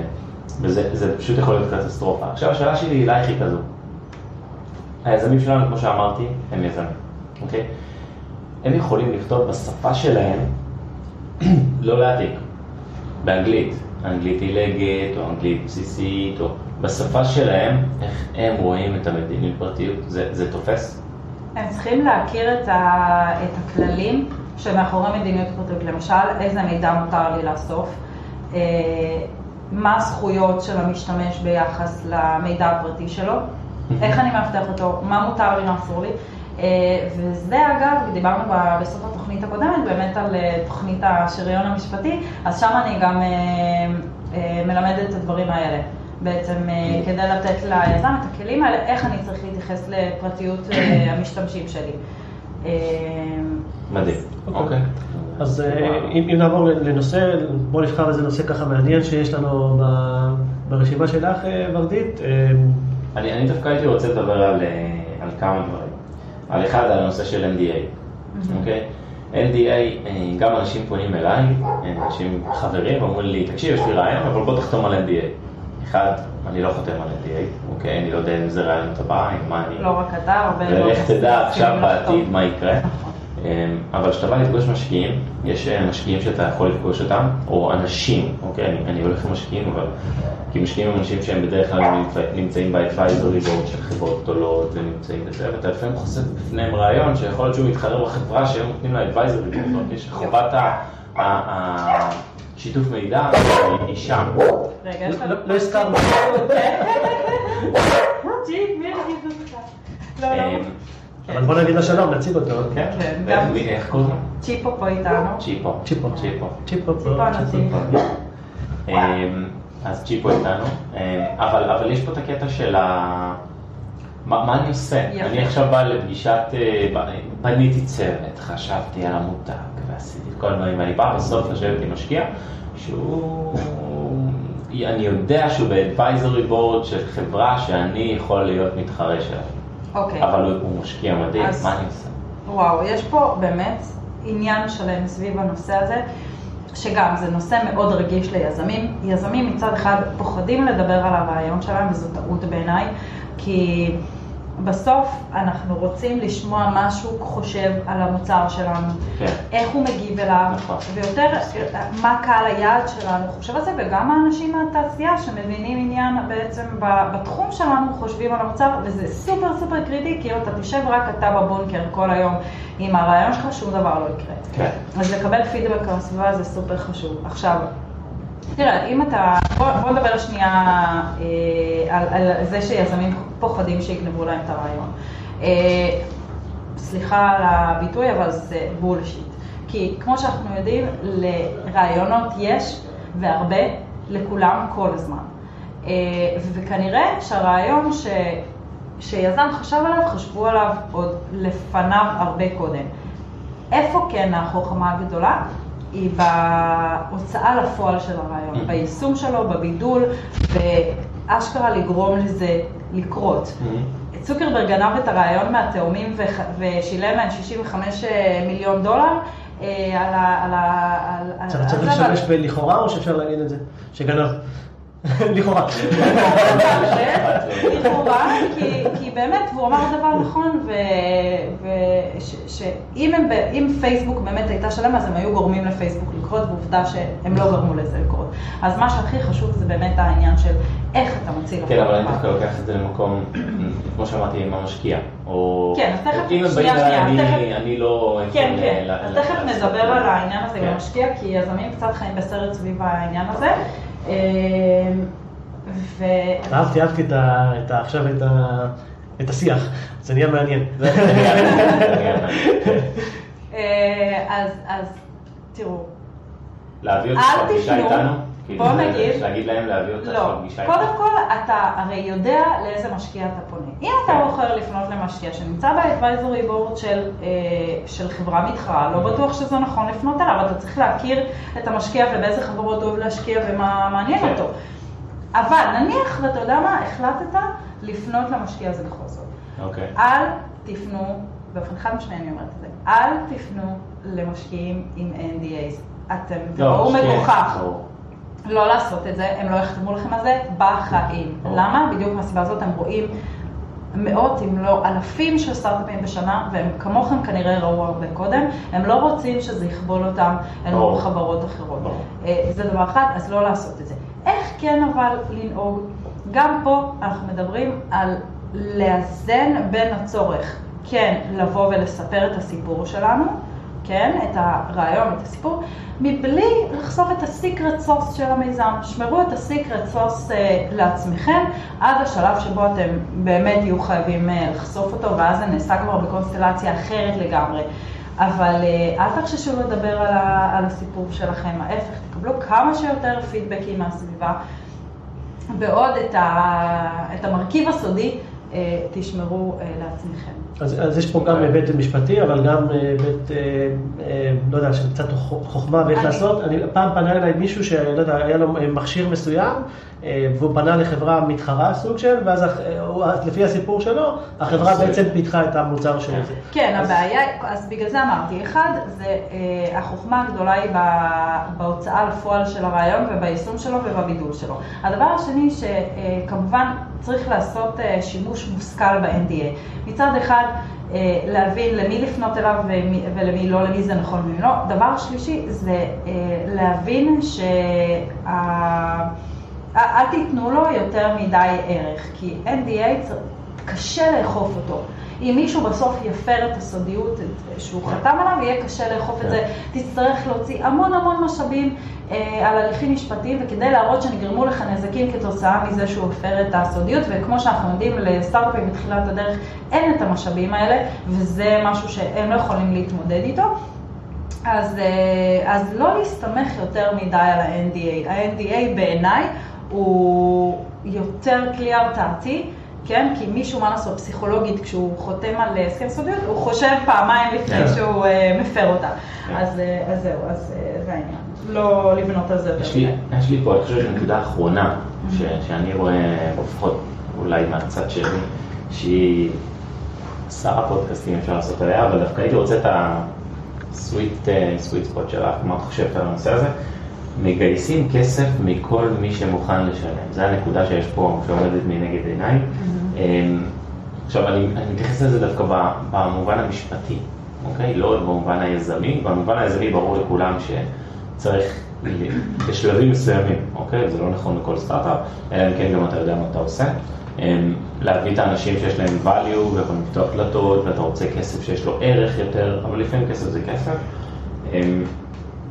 וזה זה פשוט יכול להיות קטסטרופה. עכשיו השאלה שלי אלייך היא כזו, היזמים שלנו, כמו שאמרתי, הם יזמים, אוקיי? הם יכולים לכתוב בשפה שלהם, לא להעתיק, באנגלית, אנגלית עילגת או אנגלית בסיסית, או בשפה שלהם, איך הם רואים את המדיניות פרטיות, זה, זה תופס? הם צריכים להכיר את, ה, את הכללים שמאחורי מדיניות פרטיות, למשל, איזה מידע מותר לי לאסוף, אה, מה הזכויות של המשתמש ביחס למידע הפרטי שלו, איך אני מאבטח אותו, מה מותר לי, מה אסור לי. אה, וזה אגב, דיברנו בסוף התוכנית הקודמת באמת על אה, תוכנית השריון המשפטי, אז שם אני גם אה, מלמדת את הדברים האלה. בעצם כדי לתת ליזם את הכלים האלה, איך אני צריך להתייחס לפרטיות המשתמשים שלי. מדהים, אוקיי. אז אה, אם אם נעבור לנושא, בואו נבחר איזה נושא ככה מעניין שיש לנו ב- ברשימה שלך, אה, ורדית. אה, אני, אני דווקא הייתי רוצה לדבר על, על כמה דברים. על אחד, על הנושא של NDA, אוקיי? NDA, אה, גם אנשים פונים אליי, אנשים חברים, אומרים לי, תקשיב, יש לי רעיון, אבל בוא תחתום על NDA. אחד, אני לא חותם על NDA, אוקיי? אני לא יודע אם זה רעיון הבא, עם מה אני... לא רק אתה, הרבה... לא ולך תדע עכשיו. בעתיד מה יקרה. אמ, אבל כשאתה בא לפגוש משקיעים, יש אה, משקיעים שאתה יכול לפגוש אותם, או אנשים, אוקיי, אני, אני הולך עם משקיעים, אבל... כי משקיעים הם אנשים שהם בדרך כלל נמצא- נמצאים ב-advisory board של חברות גדולות ונמצאים בזה, ואתה לפעמים חושף בפניהם רעיון שיכול להיות שהוא מתחרה בחברה שהם נותנים לה advisory board, יש חובת ה- ה- השיתוף מידע היא שם. רגע, לא- הזכרנו. לא, לא. אבל בוא נגיד לו שלום, נציג אותו. כן, כן, מי- איך קוראים לו? צ'יפו פה איתנו. צ'יפו. צ'יפו. צ'יפו. צ'יפו פה. אמ, אז צ'יפו איתנו, אמ, אבל, יש פה את הקטע של ה... מה, מה אני עושה? יפה. אני עכשיו בא לפגישת, אה, ב- בניתי צוות, חשבתי על המותג ועשיתי את כל הדברים, ואני בא בסוף לשבת עם משקיע שהוא... אני יודע שהוא ב-advisory board של חברה שאני יכול להיות מתחרה שלה, אוקיי. אבל הוא, הוא משקיע מדהים, אז- מה אני עושה? וואו, יש פה באמת עניין שלם סביב הנושא הזה, שגם זה נושא מאוד רגיש ליזמים. יזמים מצד אחד פוחדים לדבר על הרעיון שלהם, וזו טעות בעיניי, כי בסוף אנחנו רוצים לשמוע מה השוק חושב על המוצר שלנו, כן. איך הוא מגיב אליו, נכון. ויותר מה קהל היעד שלנו חושב על זה, וגם האנשים מהתעשייה שמבינים עניין בעצם בתחום שלנו חושבים על המוצר, וזה סופר סופר קריטי, כאילו אתה תשב רק אתה בבונקר כל היום עם הרעיון שלך, שום דבר לא יקרה. כן. אז לקבל פידבק על הסביבה זה סופר חשוב. עכשיו, תראה, אם אתה, בוא, בוא נדבר שנייה אה, על, על זה שיזמים פוחדים שיגנבו להם את הרעיון. אה, סליחה על הביטוי, אבל זה בולשיט. כי כמו שאנחנו יודעים, לרעיונות יש והרבה לכולם כל הזמן. אה, וכנראה שהרעיון ש... שיזם חשב עליו, חשבו עליו עוד לפניו הרבה קודם. איפה כן החוכמה הגדולה? היא בהוצאה לפועל של הרעיון, Mm-hmm. ביישום שלו, בבידול, ואשכרה לגרום לזה לקרות. Mm-hmm. צוקרברג גנב את הרעיון מהתאומים ושילם להם 65 מיליון דולר אה, על ה... צריך להשתמש בלכאורה או שאפשר להגיד את זה? שגנב. לכאורה. לכאורה, כי, כי באמת, והוא אמר דבר נכון, ושאם אם פייסבוק באמת הייתה שלם, אז הם היו גורמים לפייסבוק לקרות, ועובדה שהם לא גרמו לזה לקרות. אז מה שהכי חשוב זה באמת העניין של איך אתה מוציא כן, אבל אני. דווקא לוקח את זה למקום, כמו שאמרתי, עם המשקיע. כן, אז תכף- אם הם שנייה, באים שנייה, אני- תכף- אני לא... כן, כן, אז תכף נדבר. על העניין הזה עם כן. המשקיע, כי יזמים קצת חיים בסרט סביב העניין הזה. אה, ו... אהבתי, אהבתי את ה- את ה- עכשיו את ה- את השיח, זה נהיה מעניין. אה, אז, אז תראו, להביא אותך אל לפגישה כאילו, בוא נגיד- להגיד להם להביא אותך לא, לפגישה איתנו? קודם כל אתה הרי יודע לאיזה משקיע אתה פונה. אם אתה בוחר לפנות למשקיע שנמצא באדוויזורי בורד של, אה, של חברה מתחרה, לא בטוח שזה נכון לפנות אליו, אתה צריך להכיר את המשקיע ובאיזה חברות אוהב להשקיע ומה מעניין כן. אותו. אבל נניח, ואתה יודע מה, החלטת לפנות למשקיע הזה בכל זאת. אוקיי. אל תפנו, באופן חד משמעי אני אומרת את זה, אל תפנו למשקיעים עם NDAs. אתם לא, תראו מגוחך. לא לעשות את זה, הם לא יחתמו לכם על זה בחיים. ברור. למה? בדיוק מהסיבה הזאת הם רואים מאות אם לא אלפים של סטארט-אפים בשנה, והם כמוכם כנראה ראו הרבה קודם, הם לא רוצים שזה יכבול אותם אל מול ברור. חברות אחרות. אה, זה דבר אחד, אז לא לעשות את זה. איך כן אבל לנהוג? גם פה אנחנו מדברים על לאזן בין הצורך, כן, לבוא ולספר את הסיפור שלנו, כן, את הרעיון, את הסיפור, מבלי לחשוף את ה secret sauce של המיזם. שמרו את ה secret sauce אה, לעצמכם עד השלב שבו אתם באמת יהיו חייבים אה, לחשוף אותו, ואז זה נעשה כבר בקונסטלציה אחרת לגמרי. אבל אה, אל תחששו לדבר על, ה, על הסיפור שלכם, ההפך, תקבלו כמה שיותר פידבקים מהסביבה, בעוד את, ה, את המרכיב הסודי תשמרו אה, לעצמכם. אז, אז יש פה גם היבט משפטי, אבל גם אה, היבט, אה, אה, לא יודע, של קצת חוכ- חוכמה ואיך אני- לעשות. אני, פעם פנה אליי מישהו שלא יודע, היה לו אה, מכשיר מסוים, אה, והוא פנה לחברה מתחרה סוג של, ואז אה, לפי הסיפור שלו, החברה זה- בעצם פיתחה את המוצר של זה. כן, אז- הבעיה, אז בגלל זה אמרתי, אחד, זה אה, החוכמה הגדולה היא ב- בהוצאה לפועל של הרעיון וביישום שלו ובבידול שלו. הדבר השני, שכמובן צריך לעשות אה, שימוש מושכל ב-NDA. מצד אחד, אה, להבין למי לפנות אליו ומי- ולמי לא, למי זה נכון ולמי לא. דבר שלישי, זה אה, להבין שה... אל תיתנו לו יותר מדי ערך, כי NDA קשה לאכוף אותו. אם מישהו בסוף יפר את הסודיות שהוא חתם עליו, יהיה קשה לאכוף את זה. תצטרך להוציא המון המון משאבים אה, על הליכים משפטיים, וכדי להראות שנגרמו לך נזקים כתוצאה מזה שהוא הפר את הסודיות, וכמו שאנחנו יודעים, לסטארט-אפים בתחילת הדרך אין את המשאבים האלה, וזה משהו שהם לא יכולים להתמודד איתו. אז, אה, אז לא להסתמך יותר מדי על ה-NDA. ה-NDA בעיניי הוא יותר כלי הרתעתי, כן? כי מישהו, מה לעשות, פסיכולוגית, כשהוא חותם על אה, הסכם סודיות, הוא חושב פעמיים לפני כן. שהוא אה, מפר אותה. כן. אז, אה, אז זהו, אז אה, זה העניין. לא לבנות על זה יותר יש לי, מדי. יש לי פה, אני חושב, נקודה אחרונה, ש, שאני רואה, לפחות אולי מהצד שלי, שהיא שר הפודקאסטים אפשר לעשות עליה, אבל דווקא הייתי רוצה את הסוויט סוויט ספוט שלך, מה את חושבת על הנושא הזה? מגייסים כסף מכל מי שמוכן לשלם. זו הנקודה שיש פה, שעומדת מנגד עיניי. אמ, עכשיו, אני אני מתייחס לזה דווקא במובן המשפטי, אוקיי? לא במובן היזמי. במובן היזמי ברור לכולם שצריך בשלבים מסוימים, אוקיי? זה לא נכון לכל סטארט-אפ, אלא אם כן גם אתה יודע מה אתה עושה. אמ, להביא את האנשים שיש להם value ויכולים לפתוח דלתות, ואתה רוצה כסף שיש לו ערך יותר, אבל לפעמים כסף זה כסף.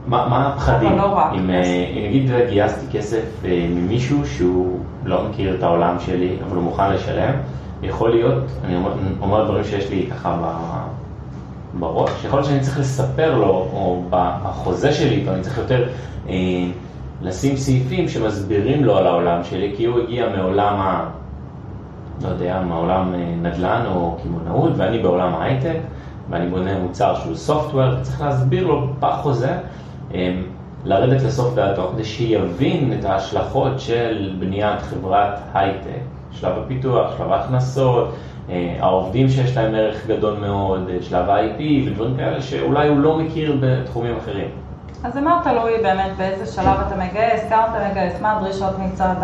מה מה הפחדים? אבל לא רק אם, אה. אם נגיד גייסתי כסף אה, ממישהו שהוא לא מכיר את העולם שלי, אבל הוא מוכן לשלם, יכול להיות, אני אומר, אומר דברים שיש לי ככה ב, בראש, יכול להיות שאני צריך לספר לו, או בחוזה שלי, איתו, אני צריך יותר אה, לשים סעיפים שמסבירים לו על העולם שלי, כי הוא הגיע מעולם ה... לא יודע, מעולם אה, נדל"ן או קמעונאות, ואני בעולם ההייטק, ואני בונה מוצר שהוא software, צריך להסביר לו בחוזה, לרדת לסוף דעתו, כדי שיבין את ההשלכות של בניית חברת הייטק, שלב הפיתוח, שלב ההכנסות, אה, העובדים שיש להם ערך גדול מאוד, שלב ה-IP ודברים כאלה שאולי הוא לא מכיר בתחומים אחרים. אז מאוד תלוי באמת באיזה שלב אתה מגייס, כמה אתה מגייס, מה הדרישות מצד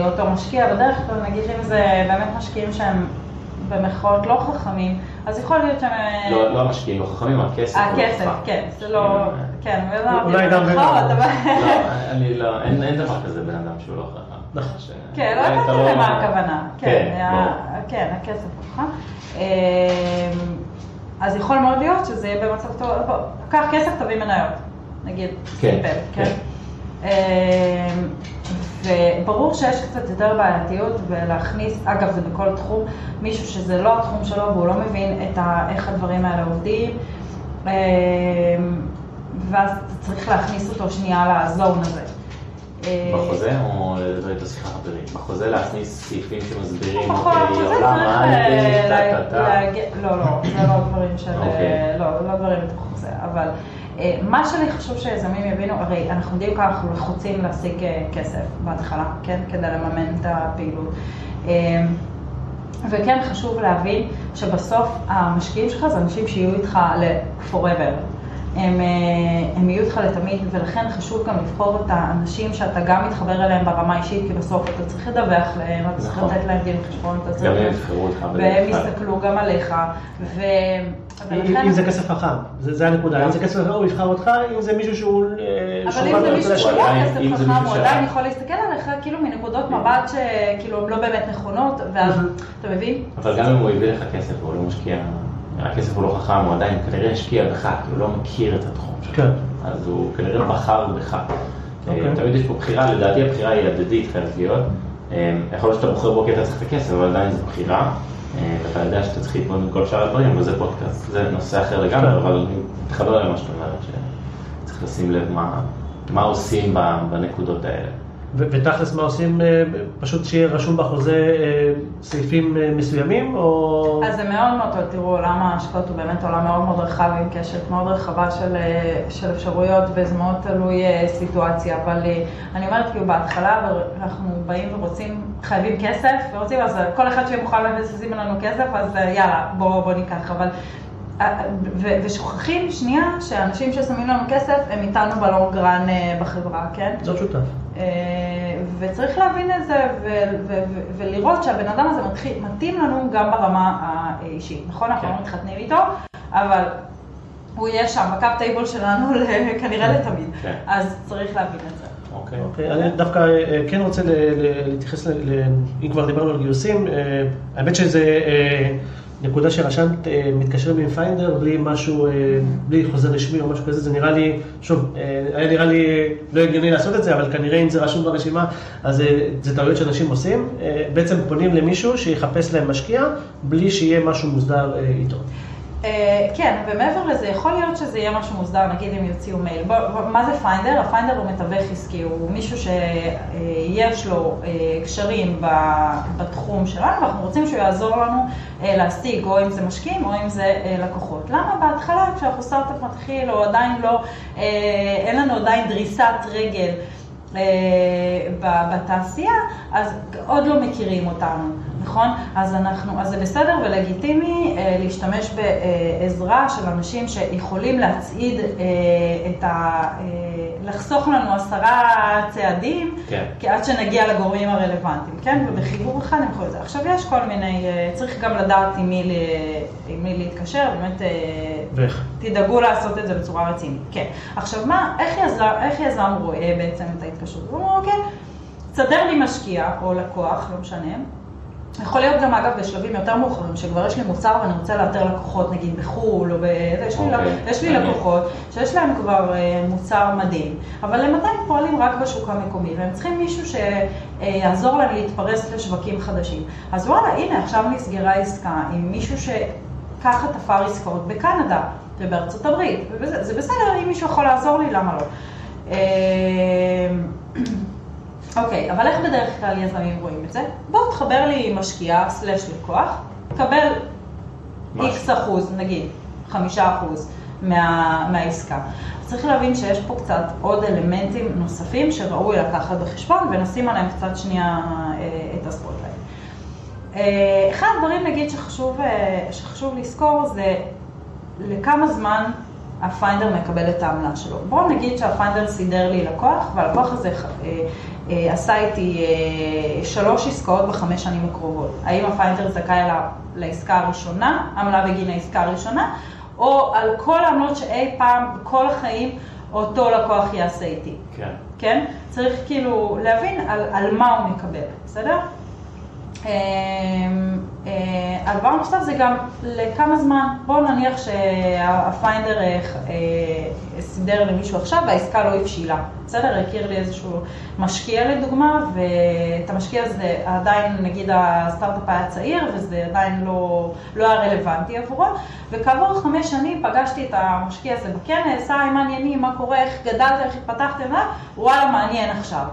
אותו משקיע. בדרך כלל נגיד אם זה באמת משקיעים שהם במחאות לא חכמים, אז יכול להיות שהם... לא, לא המשקיעים לא חכמים, הכסף לא חכם. כן, זה לא... כן, אולי גם במחאות, אבל... לא, אני לא, אין דבר כזה בן אדם שהוא לא חכם. נכון. כן, לא הבנתי למה הכוונה. כן, כן, הכסף הוא חכם. אז יכול מאוד להיות שזה יהיה במצב טוב, קח כסף, תביא מניות, נגיד, סימפל, כן. וברור שיש קצת יותר בעייתיות ולהכניס, אגב זה בכל תחום, מישהו שזה לא התחום שלו והוא לא מבין את ה, איך הדברים האלה עובדים, ואז צריך להכניס אותו שנייה לזון הזה. בחוזה או זו הייתה שיחה חברית? בחוזה להכניס סעיפים שמסבירים, אוקיי, עולם ההייטק, לא, לא, זה לא דברים של, לא, לא דברים בתוך חוזה, אבל מה שאני חושב שיזמים יבינו, הרי אנחנו יודעים ככה, אנחנו לחוצים להשיג כסף בהתחלה, כן, כדי לממן את הפעילות. וכן חשוב להבין שבסוף המשקיעים שלך זה אנשים שיהיו איתך ל-forever. הם, הם יהיו איתך לתמיד, ולכן חשוב גם לבחור את האנשים שאתה גם מתחבר אליהם ברמה אישית, כי בסוף אתה צריך לדווח להם, אתה צריך לתת להם דין חשבון, אתה צריך... גם הם יבחרו אותך והם יסתכלו גם עליך, ו... אם זה כסף חכם, זה הנקודה, אם זה כסף חכם הוא יבחר אותך, אם זה מישהו שהוא... אבל אם זה מישהו שהוא לא כסף חכם, הוא עדיין יכול להסתכל עליך כאילו מנקודות מבט שכאילו הן לא באמת נכונות, ואז, אתה מבין? אבל גם אם הוא הביא לך כסף והוא לא משקיע... הכסף הוא לא חכם, הוא עדיין כנראה השקיע בך, כי הוא לא מכיר את התחום שלך. כן. אז הוא כנראה בחר בך. אוקיי. תמיד יש פה בחירה, לדעתי הבחירה היא הדדית חייבת להיות. יכול להיות שאתה בוחר בו כי אתה צריך את הכסף, אבל עדיין זו בחירה. ואתה יודע שאתה צריך להתמודד עם כל שאר הדברים, אבל זה פודקאסט, זה נושא אחר לגמרי, אבל אני מתחבר למה שאתה אומרת, שצריך לשים לב מה עושים בנקודות האלה. ותכלס מה עושים, פשוט שיהיה רשום בחוזה סעיפים מסוימים, או... אז זה מאוד מאוד תראו, עולם ההשקעות הוא באמת עולם מאוד מאוד רחב, עם קשת מאוד רחבה של, של אפשרויות, וזה מאוד תלוי סיטואציה, אבל אני אומרת, כאילו, בהתחלה אנחנו באים ורוצים, חייבים כסף, ורוצים, אז כל אחד שיהיה מוכן לשים לנו כסף, אז יאללה, בוא, בוא ניקח, אבל... ושוכחים שנייה שאנשים ששמים לנו כסף הם איתנו בלונגרן בחברה, כן? זאת שותף. וצריך להבין את זה ולראות שהבן אדם הזה מתאים לנו גם ברמה האישית. נכון, אנחנו לא מתחתנים איתו, אבל הוא יהיה שם, ב cap table שלנו כנראה לתמיד. אז צריך להבין את זה. אוקיי, אני דווקא כן רוצה להתייחס, אם כבר דיברנו על גיוסים, האמת שזה... נקודה שרשמת, מתקשרים עם finder בלי משהו, בלי חוזה רשמי או משהו כזה, זה נראה לי, שוב, היה נראה לי לא הגיוני לעשות את זה, אבל כנראה אם זה רשום ברשימה, אז זה טעויות שאנשים עושים. בעצם פונים למישהו שיחפש להם משקיע, בלי שיהיה משהו מוסדר איתו. כן, ומעבר לזה, יכול להיות שזה יהיה משהו מוסדר, נגיד אם יוציאו מייל. מה זה finder? ה finder הוא מתווך עסקי, הוא מישהו שיש לו קשרים בתחום שלנו, ואנחנו רוצים שהוא יעזור לנו להשיג, או אם זה משקיעים, או אם זה לקוחות. למה בהתחלה, כשאנחנו סטארט-אפ מתחיל, או עדיין לא, אין לנו עדיין דריסת רגל בתעשייה, אז עוד לא מכירים אותנו. נכון? אז אנחנו, אז זה בסדר ולגיטימי אה, להשתמש בעזרה של אנשים שיכולים להצעיד אה, את ה... אה, לחסוך לנו עשרה צעדים, כן. כי עד שנגיע לגורמים הרלוונטיים, כן? ובחיבור אחד הם יכולים לזה. עכשיו יש כל מיני, אה, צריך גם לדעת עם מי, עם מי להתקשר, באמת, אה, ואיך? תדאגו לעשות את זה בצורה רצינית. כן. עכשיו מה, איך יזם, איך יזם רואה בעצם את ההתקשרות? הוא אומר, אוקיי, תסדר לי משקיע או לקוח, לא משנה. יכול להיות גם, אגב, בשלבים יותר מאוחרים, שכבר יש לי מוצר ואני רוצה לאתר לקוחות, נגיד בחו"ל, או ב... יש לי, אוקיי. יש לי לקוחות שיש להם כבר מוצר מדהים, אבל הם עדיין פועלים רק בשוק המקומי, והם צריכים מישהו שיעזור להם להתפרס לשווקים חדשים. אז וואלה, הנה, עכשיו נסגרה עסקה עם מישהו ש... ככה תפר עסקאות בקנדה ובארצות הברית, וזה בסדר, אם מישהו יכול לעזור לי, למה לא? אה, אוקיי, אבל איך בדרך כלל יזמים רואים את זה? בוא תחבר לי משקיע slash לקוח, תקבל איקס אחוז, נגיד, חמישה אחוז מה, מהעסקה. צריך להבין שיש פה קצת עוד אלמנטים נוספים שראוי לקחת בחשבון ונשים עליהם קצת שנייה אה, את ה spotlight. אה, אחד הדברים נגיד שחשוב, אה, שחשוב לזכור זה לכמה זמן ה finder מקבל את העמלה שלו. בואו נגיד שה finder סידר לי לקוח והלקוח הזה עשה איתי שלוש עסקאות בחמש שנים הקרובות. האם הפיינדר זכאי לעסקה הראשונה, עמלה בגין העסקה הראשונה, או על כל העמלות שאי פעם, בכל החיים, אותו לקוח יעשה איתי. כן. כן? צריך כאילו להבין על, על מה הוא מקבל, בסדר? הדבר אמ, נוסף זה גם לכמה זמן, בואו נניח שהפיינדר אה, אה, סידר למישהו עכשיו והעסקה לא הבשילה, בסדר? הכיר לי איזשהו משקיע לדוגמה, ואת המשקיע הזה עדיין, נגיד הסטארט-אפ היה צעיר וזה עדיין לא, לא היה רלוונטי עבורו, וכעבור חמש שנים פגשתי את המשקיע הזה בכנס, היי, מה עניינים, מה קורה, איך גדלת, איך התפתחתם, וואלה, מעניין עכשיו.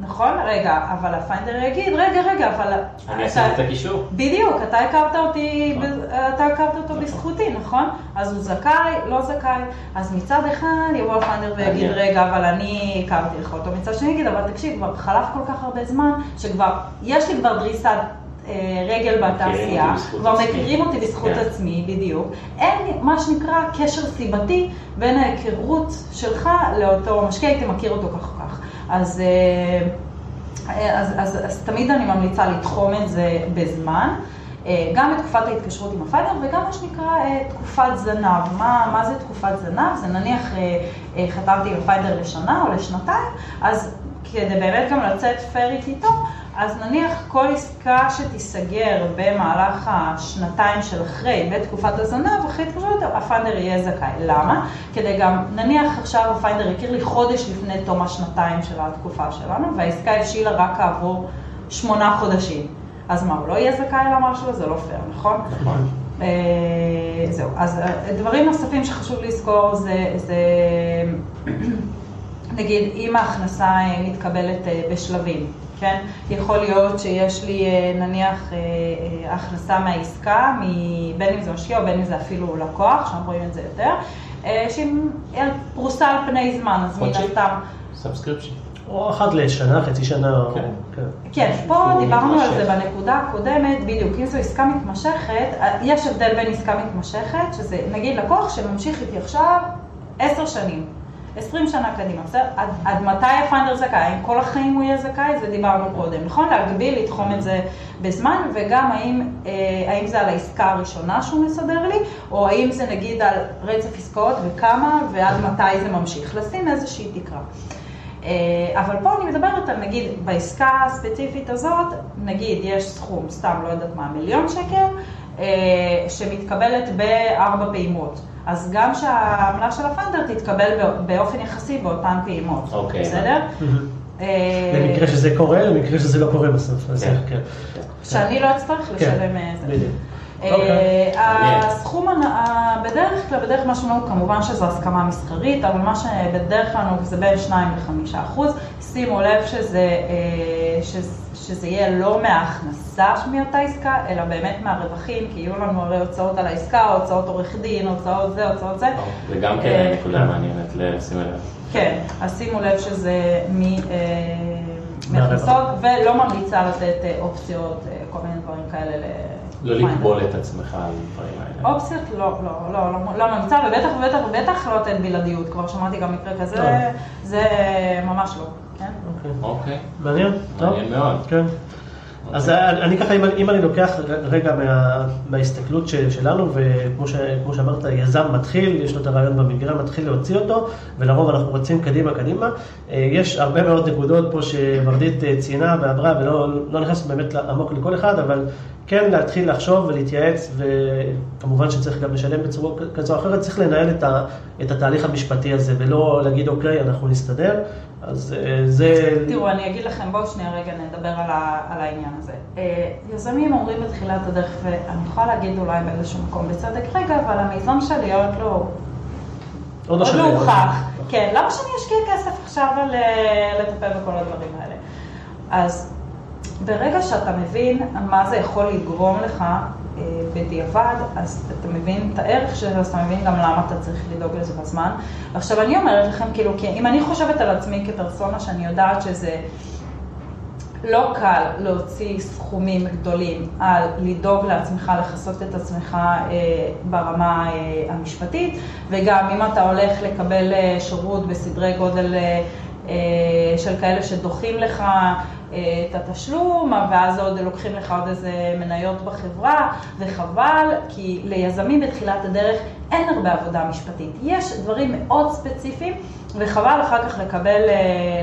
נכון? רגע, אבל הפיינדר יגיד, רגע, רגע, אבל... אני אעשה את הקישור. בדיוק, אתה הכרת אותי, נכון. אתה הכרת אותו נכון. בזכותי, נכון? אז הוא זכאי, לא זכאי. אז מצד אחד יבוא הפיינדר ויגיד, רגע, אבל אני הכרתי לך אותו. מצד שני יגיד, אבל תקשיב, כבר חלף כל כך הרבה זמן, שכבר, יש לי כבר דריסת אה, רגל בתעשייה, כבר מכירים אותי בזכות כן. עצמי, בדיוק. אין מה שנקרא קשר סיבתי בין ההיכרות שלך לאותו משקיע, הייתי מכיר אותו כך וכך. אז, אה, אז, אז, אז תמיד אני ממליצה לתחום את זה בזמן. אה, גם את תקופת ההתקשרות עם ה finder וגם מה שנקרא אה, תקופת זנב. מה, מה זה תקופת זנב? זה נניח חתמתי עם ה finder לשנה או לשנתיים, אז כדי באמת גם לצאת פיירית איתו, אז נניח כל עסקה שתיסגר במהלך השנתיים של אחרי, בתקופת הזנב, אחרי התקשרות, ה finder יהיה זכאי. למה? כדי גם, נניח עכשיו ה finder הכיר לי חודש לפני תום השנתיים של התקופה שלנו, והעסקה הבשילה רק כעבור שמונה חודשים. אז מה, הוא לא יהיה זכאי למר שלו? זה לא פייר, נכון? נכון. אה, זהו, אז אה, דברים נוספים שחשוב לזכור זה, זה נגיד, אם ההכנסה אה, מתקבלת בשלבים. כן? יכול להיות שיש לי אה, נניח אה, אה, הכנסה מהעסקה, בין אם זה משקיע או בין אם זה אפילו לקוח, שם רואים את זה יותר, שהיא פרוסה על פני זמן, אז מן הסתם... subscription. או אחת לשנה, חצי שנה. כן, כן. כן פה דיברנו על זה בנקודה הקודמת, בדיוק, אם זו עסקה מתמשכת, יש הבדל בין עסקה מתמשכת, שזה נגיד לקוח שממשיך איתי עכשיו עשר שנים. 20 שנה קדימה, בסדר? עד, עד מתי ה finder זכאי? האם כל החיים הוא יהיה זכאי? זה דיברנו קודם, נכון? להגביל, לתחום את זה בזמן, וגם האם, אה, האם זה על העסקה הראשונה שהוא מסדר לי, או האם זה נגיד על רצף עסקאות וכמה, ועד מתי זה ממשיך. לשים איזושהי תקרה. אה, אבל פה אני מדברת על, נגיד, בעסקה הספציפית הזאת, נגיד, יש סכום, סתם, לא יודעת מה, מיליון שקל, אה, שמתקבלת בארבע פעימות. אז גם שהעמלה של הפנדר תתקבל באופן יחסי באותן פעימות, אוקיי. בסדר? אה, למקרה שזה קורה, למקרה שזה לא קורה בסוף. כן. כן. שאני לא אצטרך כן, לשלם אה, זה. אה, אוקיי. הסכום, בדרך כלל, בדרך כלל מה שאומרים, כמובן שזו הסכמה מסחרית, אבל מה שבדרך כלל זה בין 2 ל-5 אחוז. שימו לב שזה, שזה יהיה לא מההכנסה מאותה עסקה, אלא באמת מהרווחים, כי יהיו לנו הרי הוצאות על העסקה, הוצאות עורך דין, הוצאות זה, הוצאות זה. זה גם כן אה, נקודה מעניינת לשים לב. כן, אז שימו לב שזה מהכנסות, אה, ולא ממליצה לתת אה, אופציות, כל מיני דברים כאלה. לא לקבול את עצמך על דברים האלה. אופציות לא, לא, לא, לא, לא ממליצה, ובטח ובטח ובטח לא לתת בלעדיות, כבר שמעתי גם מקרה כזה, זה ממש לא. כן. אוקיי. אוקיי. מעניין. מעניין מאוד. כן. אז אני ככה, אם אני לוקח רגע מההסתכלות שלנו, וכמו שאמרת, יזם מתחיל, יש לו את הרעיון במגרה, מתחיל להוציא אותו, ולרוב אנחנו רצים קדימה קדימה. אה, יש הרבה מאוד נקודות פה שוורדית אה, ציינה ועברה, ולא לא נכנס באמת עמוק לכל אחד, אבל כן להתחיל לחשוב ולהתייעץ, וכמובן שצריך גם לשלם בצורה כזו או אחרת, צריך לנהל את, ה, את התהליך המשפטי הזה, ולא להגיד, אוקיי, אנחנו נסתדר. אז אה, זה... תראו, אני אגיד לכם, בואו שנייה רגע נדבר על, ה, על העניין הזה. אה, יזמים אומרים בתחילת הדרך, ואני יכולה להגיד אולי באיזשהו מקום בצדק, רגע, אבל המיזם שלי עוד לא... עוד לא לא. הוכח. כן, למה שאני אשקיע כסף עכשיו אה, לטפל בכל הדברים האלה? אז ברגע שאתה מבין מה זה יכול לגרום לך אה, בדיעבד, אז אתה מבין את הערך של זה, אז אתה מבין גם למה אתה צריך לדאוג לזה בזמן. עכשיו, אני אומרת לכם, כאילו, כי אם אני חושבת על עצמי כפרסונה, שאני יודעת שזה לא קל להוציא סכומים גדולים על לדאוג לעצמך, לכסות את עצמך אה, ברמה אה, המשפטית, וגם אם אתה הולך לקבל אה, שירות בסדרי גודל אה, אה, של כאלה שדוחים לך את התשלום, ואז עוד לוקחים לך עוד איזה מניות בחברה, וחבל, כי ליזמים בתחילת הדרך אין הרבה עבודה משפטית. יש דברים מאוד ספציפיים, וחבל אחר כך לקבל, אה,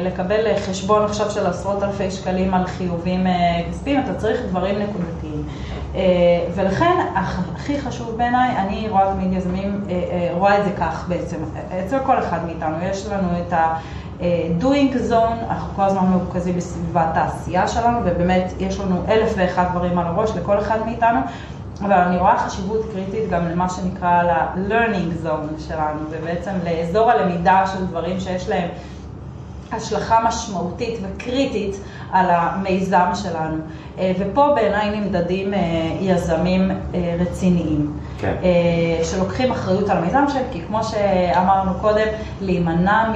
לקבל חשבון עכשיו של עשרות אלפי שקלים על חיובים אה, כספיים, אתה צריך דברים נקודתיים. אה, ולכן הכ- הכי חשוב בעיניי, אני רואה תמיד יזמים, אה, אה, רואה את זה כך בעצם, אצל כל אחד מאיתנו, יש לנו את ה... אה, doing zone, אנחנו כל הזמן מרוכזים בסביבת העשייה שלנו, ובאמת יש לנו אלף ואחד דברים על הראש לכל אחד מאיתנו, אבל אני רואה חשיבות קריטית גם למה שנקרא ל-learning zone שלנו, ובעצם לאזור הלמידה של דברים שיש להם השלכה משמעותית וקריטית על המיזם שלנו. אה, ופה בעיניי נמדדים אה, יזמים רציניים. כן. אה, שלוקחים אחריות על המיזם שלהם, כי כמו שאמרנו קודם, להימנע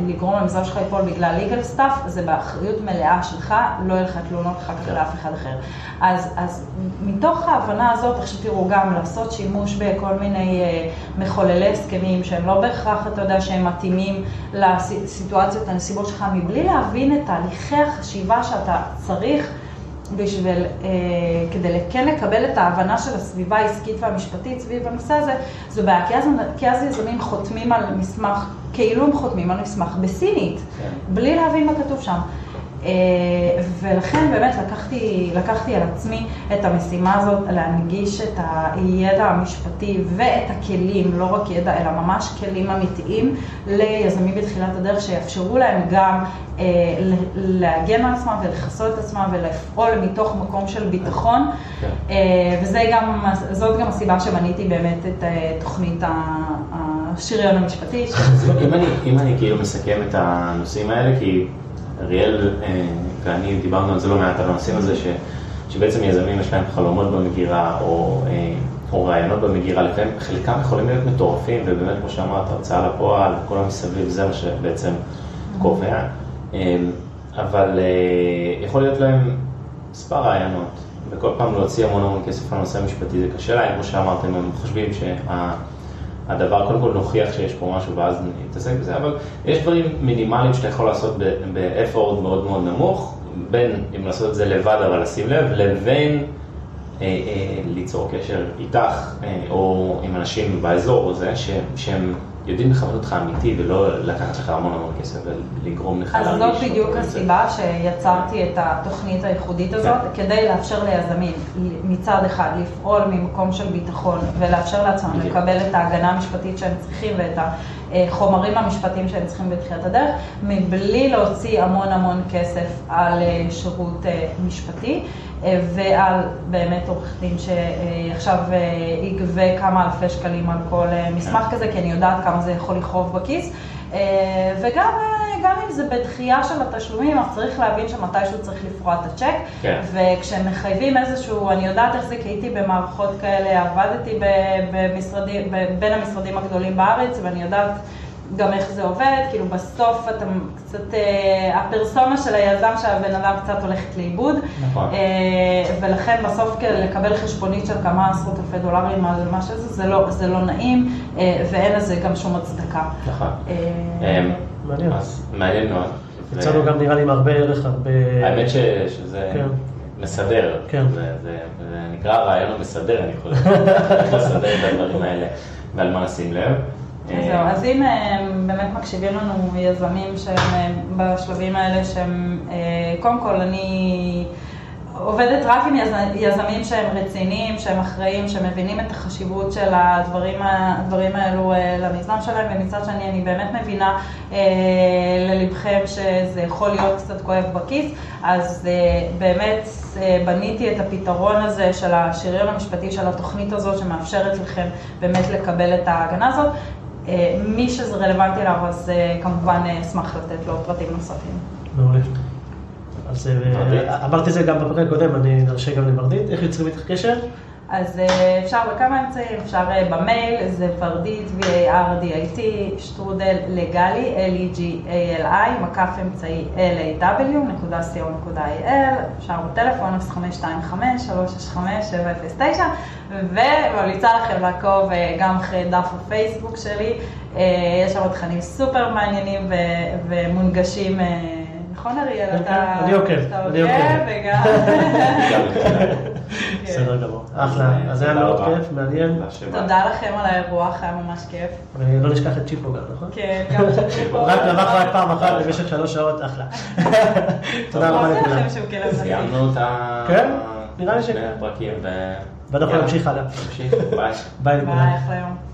מלגרום למיזם שלך ליפול בגלל legal stuff, זה באחריות מלאה שלך, לא יהיה לך תלונות אחר כך כן. לאף אחד אחר. אז, אז מתוך ההבנה הזאת, עכשיו תראו, גם לעשות שימוש בכל מיני אה, מחוללי הסכמים שהם לא בהכרח, אתה יודע, שהם מתאימים לסיטואציות, לנסיבות שלך, מבלי להבין את תהליכי החשיבה שאתה צריך. בשביל, אה, כדי כן לקבל את ההבנה של הסביבה העסקית והמשפטית סביב הנושא הזה, זו בעיה, כי אז, כי אז יזמים חותמים על מסמך, כאילו הם חותמים על מסמך בסינית, כן. בלי להבין מה כתוב שם. אה, ולכן באמת לקחתי, לקחתי על עצמי את המשימה הזאת, להנגיש את הידע המשפטי ואת הכלים, לא רק ידע, אלא ממש כלים אמיתיים ליזמים בתחילת הדרך, שיאפשרו להם גם אה, להגן על עצמם ולכסות את עצמם ולפעול מתוך מקום של ביטחון. כן. אה, וזה גם, גם הסיבה שבניתי באמת את אה, תוכנית השריון המשפטי. אז אם אני, אם אני כאילו מסכם את הנושאים האלה, כי אריאל אה, ואני דיברנו על זה לא מעט, על הנושאים הזה, ש, שבעצם יזמים יש להם חלומות במגירה, או, אה, או רעיונות במגירה, לפעמים חלקם יכולים להיות מטורפים, ובאמת, כמו שאמרת, הוצאה לפועל, כל המסביב, זה מה שבעצם קובע. אה, אבל יכול להיות להם מספר רעיונות, וכל פעם להוציא המון המון כסף על הנושא המשפטי זה קשה להם, כמו שאמרתם, הם חושבים שה... הדבר, קודם כל נוכיח שיש פה משהו ואז נתעסק בזה, אבל יש דברים מינימליים שאתה יכול לעשות באפורד מאוד מאוד נמוך, בין אם לעשות את זה לבד אבל לשים לב, לבין אה, אה, ליצור קשר איתך אה, או עם אנשים באזור או זה, ש, שהם יודעים לכוון אותך אמיתי ולא לקחת לך המון המון כסף ולגרום לך אז להרגיש. זאת בדיוק אותו וזה. הסיבה שיצרתי את התוכנית הייחודית הזאת, כן. כדי לאפשר ליזמים מצד אחד לפעול ממקום של ביטחון ולאפשר לעצמם בדיוק. לקבל את ההגנה המשפטית שהם צריכים ואת החומרים המשפטיים שהם צריכים בתחילת הדרך, מבלי להוציא המון המון כסף על אה, שירות אה, משפטי. אה, ועל באמת עורך דין שעכשיו אה, יגבה כמה אלפי שקלים על כל אה, מסמך כן. כזה, כי אני יודעת כמה זה יכול לכאוב בכיס. אה, וגם אה, גם אם זה בדחייה של התשלומים, אז צריך להבין שמתישהו צריך לפרוע את הצ'ק. כן. וכשמחייבים איזשהו, אני יודעת איך זה, כי הייתי במערכות כאלה, עבדתי במשרדים, בין המשרדים הגדולים בארץ, ואני יודעת גם איך זה עובד, כאילו בסוף אתה קצת, אה, הפרסונה של היזם שהבן אדם קצת הולכת לאיבוד. נכון. אה, ולכן בסוף לקבל חשבונית של כמה עשרות אלפי דולרים על מה שזה, זה לא, זה לא נעים, אה, ואין לזה גם שום הצדקה. נכון. אה, אמ, מעניין. אז מעניין מאוד. יצאנו גם נראה לי עם הרבה ערך, הרבה... האמת ש, שזה כן. מסדר, כן. זה, זה, זה נקרא הרעיון המסדר, אני חושב, איך לסדר את הדברים האלה ועל מה לשים לב. זהו, אז אם אה, באמת מקשיבים לנו יזמים שהם אה, בשלבים האלה שהם, אה, קודם כל אני עובדת רק עם יז- יזמים שהם רציניים, שהם אחראים, שמבינים את החשיבות של הדברים, הדברים האלו למיזם שלהם, ומצד שני אני באמת מבינה ללבכם שזה יכול להיות קצת כואב בכיס, אז באמת בניתי את הפתרון הזה של השריון המשפטי של התוכנית הזאת, שמאפשרת לכם באמת לקבל את ההגנה הזאת. אה, מי שזה רלוונטי אליו, אז אה, כמובן אה, אשמח לתת לו פרטים נוספים. מעולה. אז? אמרתי את זה גם בפרק הקודם, אני נרשה גם לוורדית, איך יוצרים איתך קשר? אז אה, אפשר בכמה אמצעים, אפשר אה, במייל, זה ורדית, V-A-R-D-I-T, שטרודל לגלי, L-E-G-A-L-I, מקף אמצעי L-A-W, אפשר בטלפון 0525-365-709, וממליצה לכם לעקוב אה, גם אחרי דף הפייסבוק שלי, יש שם תכנים סופר מעניינים ומונגשים. אה, נכון אריאל? כן, אתה כן, אני עוקב, אני עוקב. וגם... גם מצוין. בסדר גמור. אחלה, אז היה מאוד. כיף, מעניין. תודה לכם על האירוח, היה ממש כיף. ולא נשכח את צ'יפו גם, נכון? כן, גם פה. רק נבח רק פעם אחת במשך שלוש שעות, אחלה. תודה רבה לכולם. סיימנו את ה... כן, נראה לי שני ו... ואנחנו נמשיך הלאה. נמשיך, ביי. ביי לכולם. ביי, אחלה יום.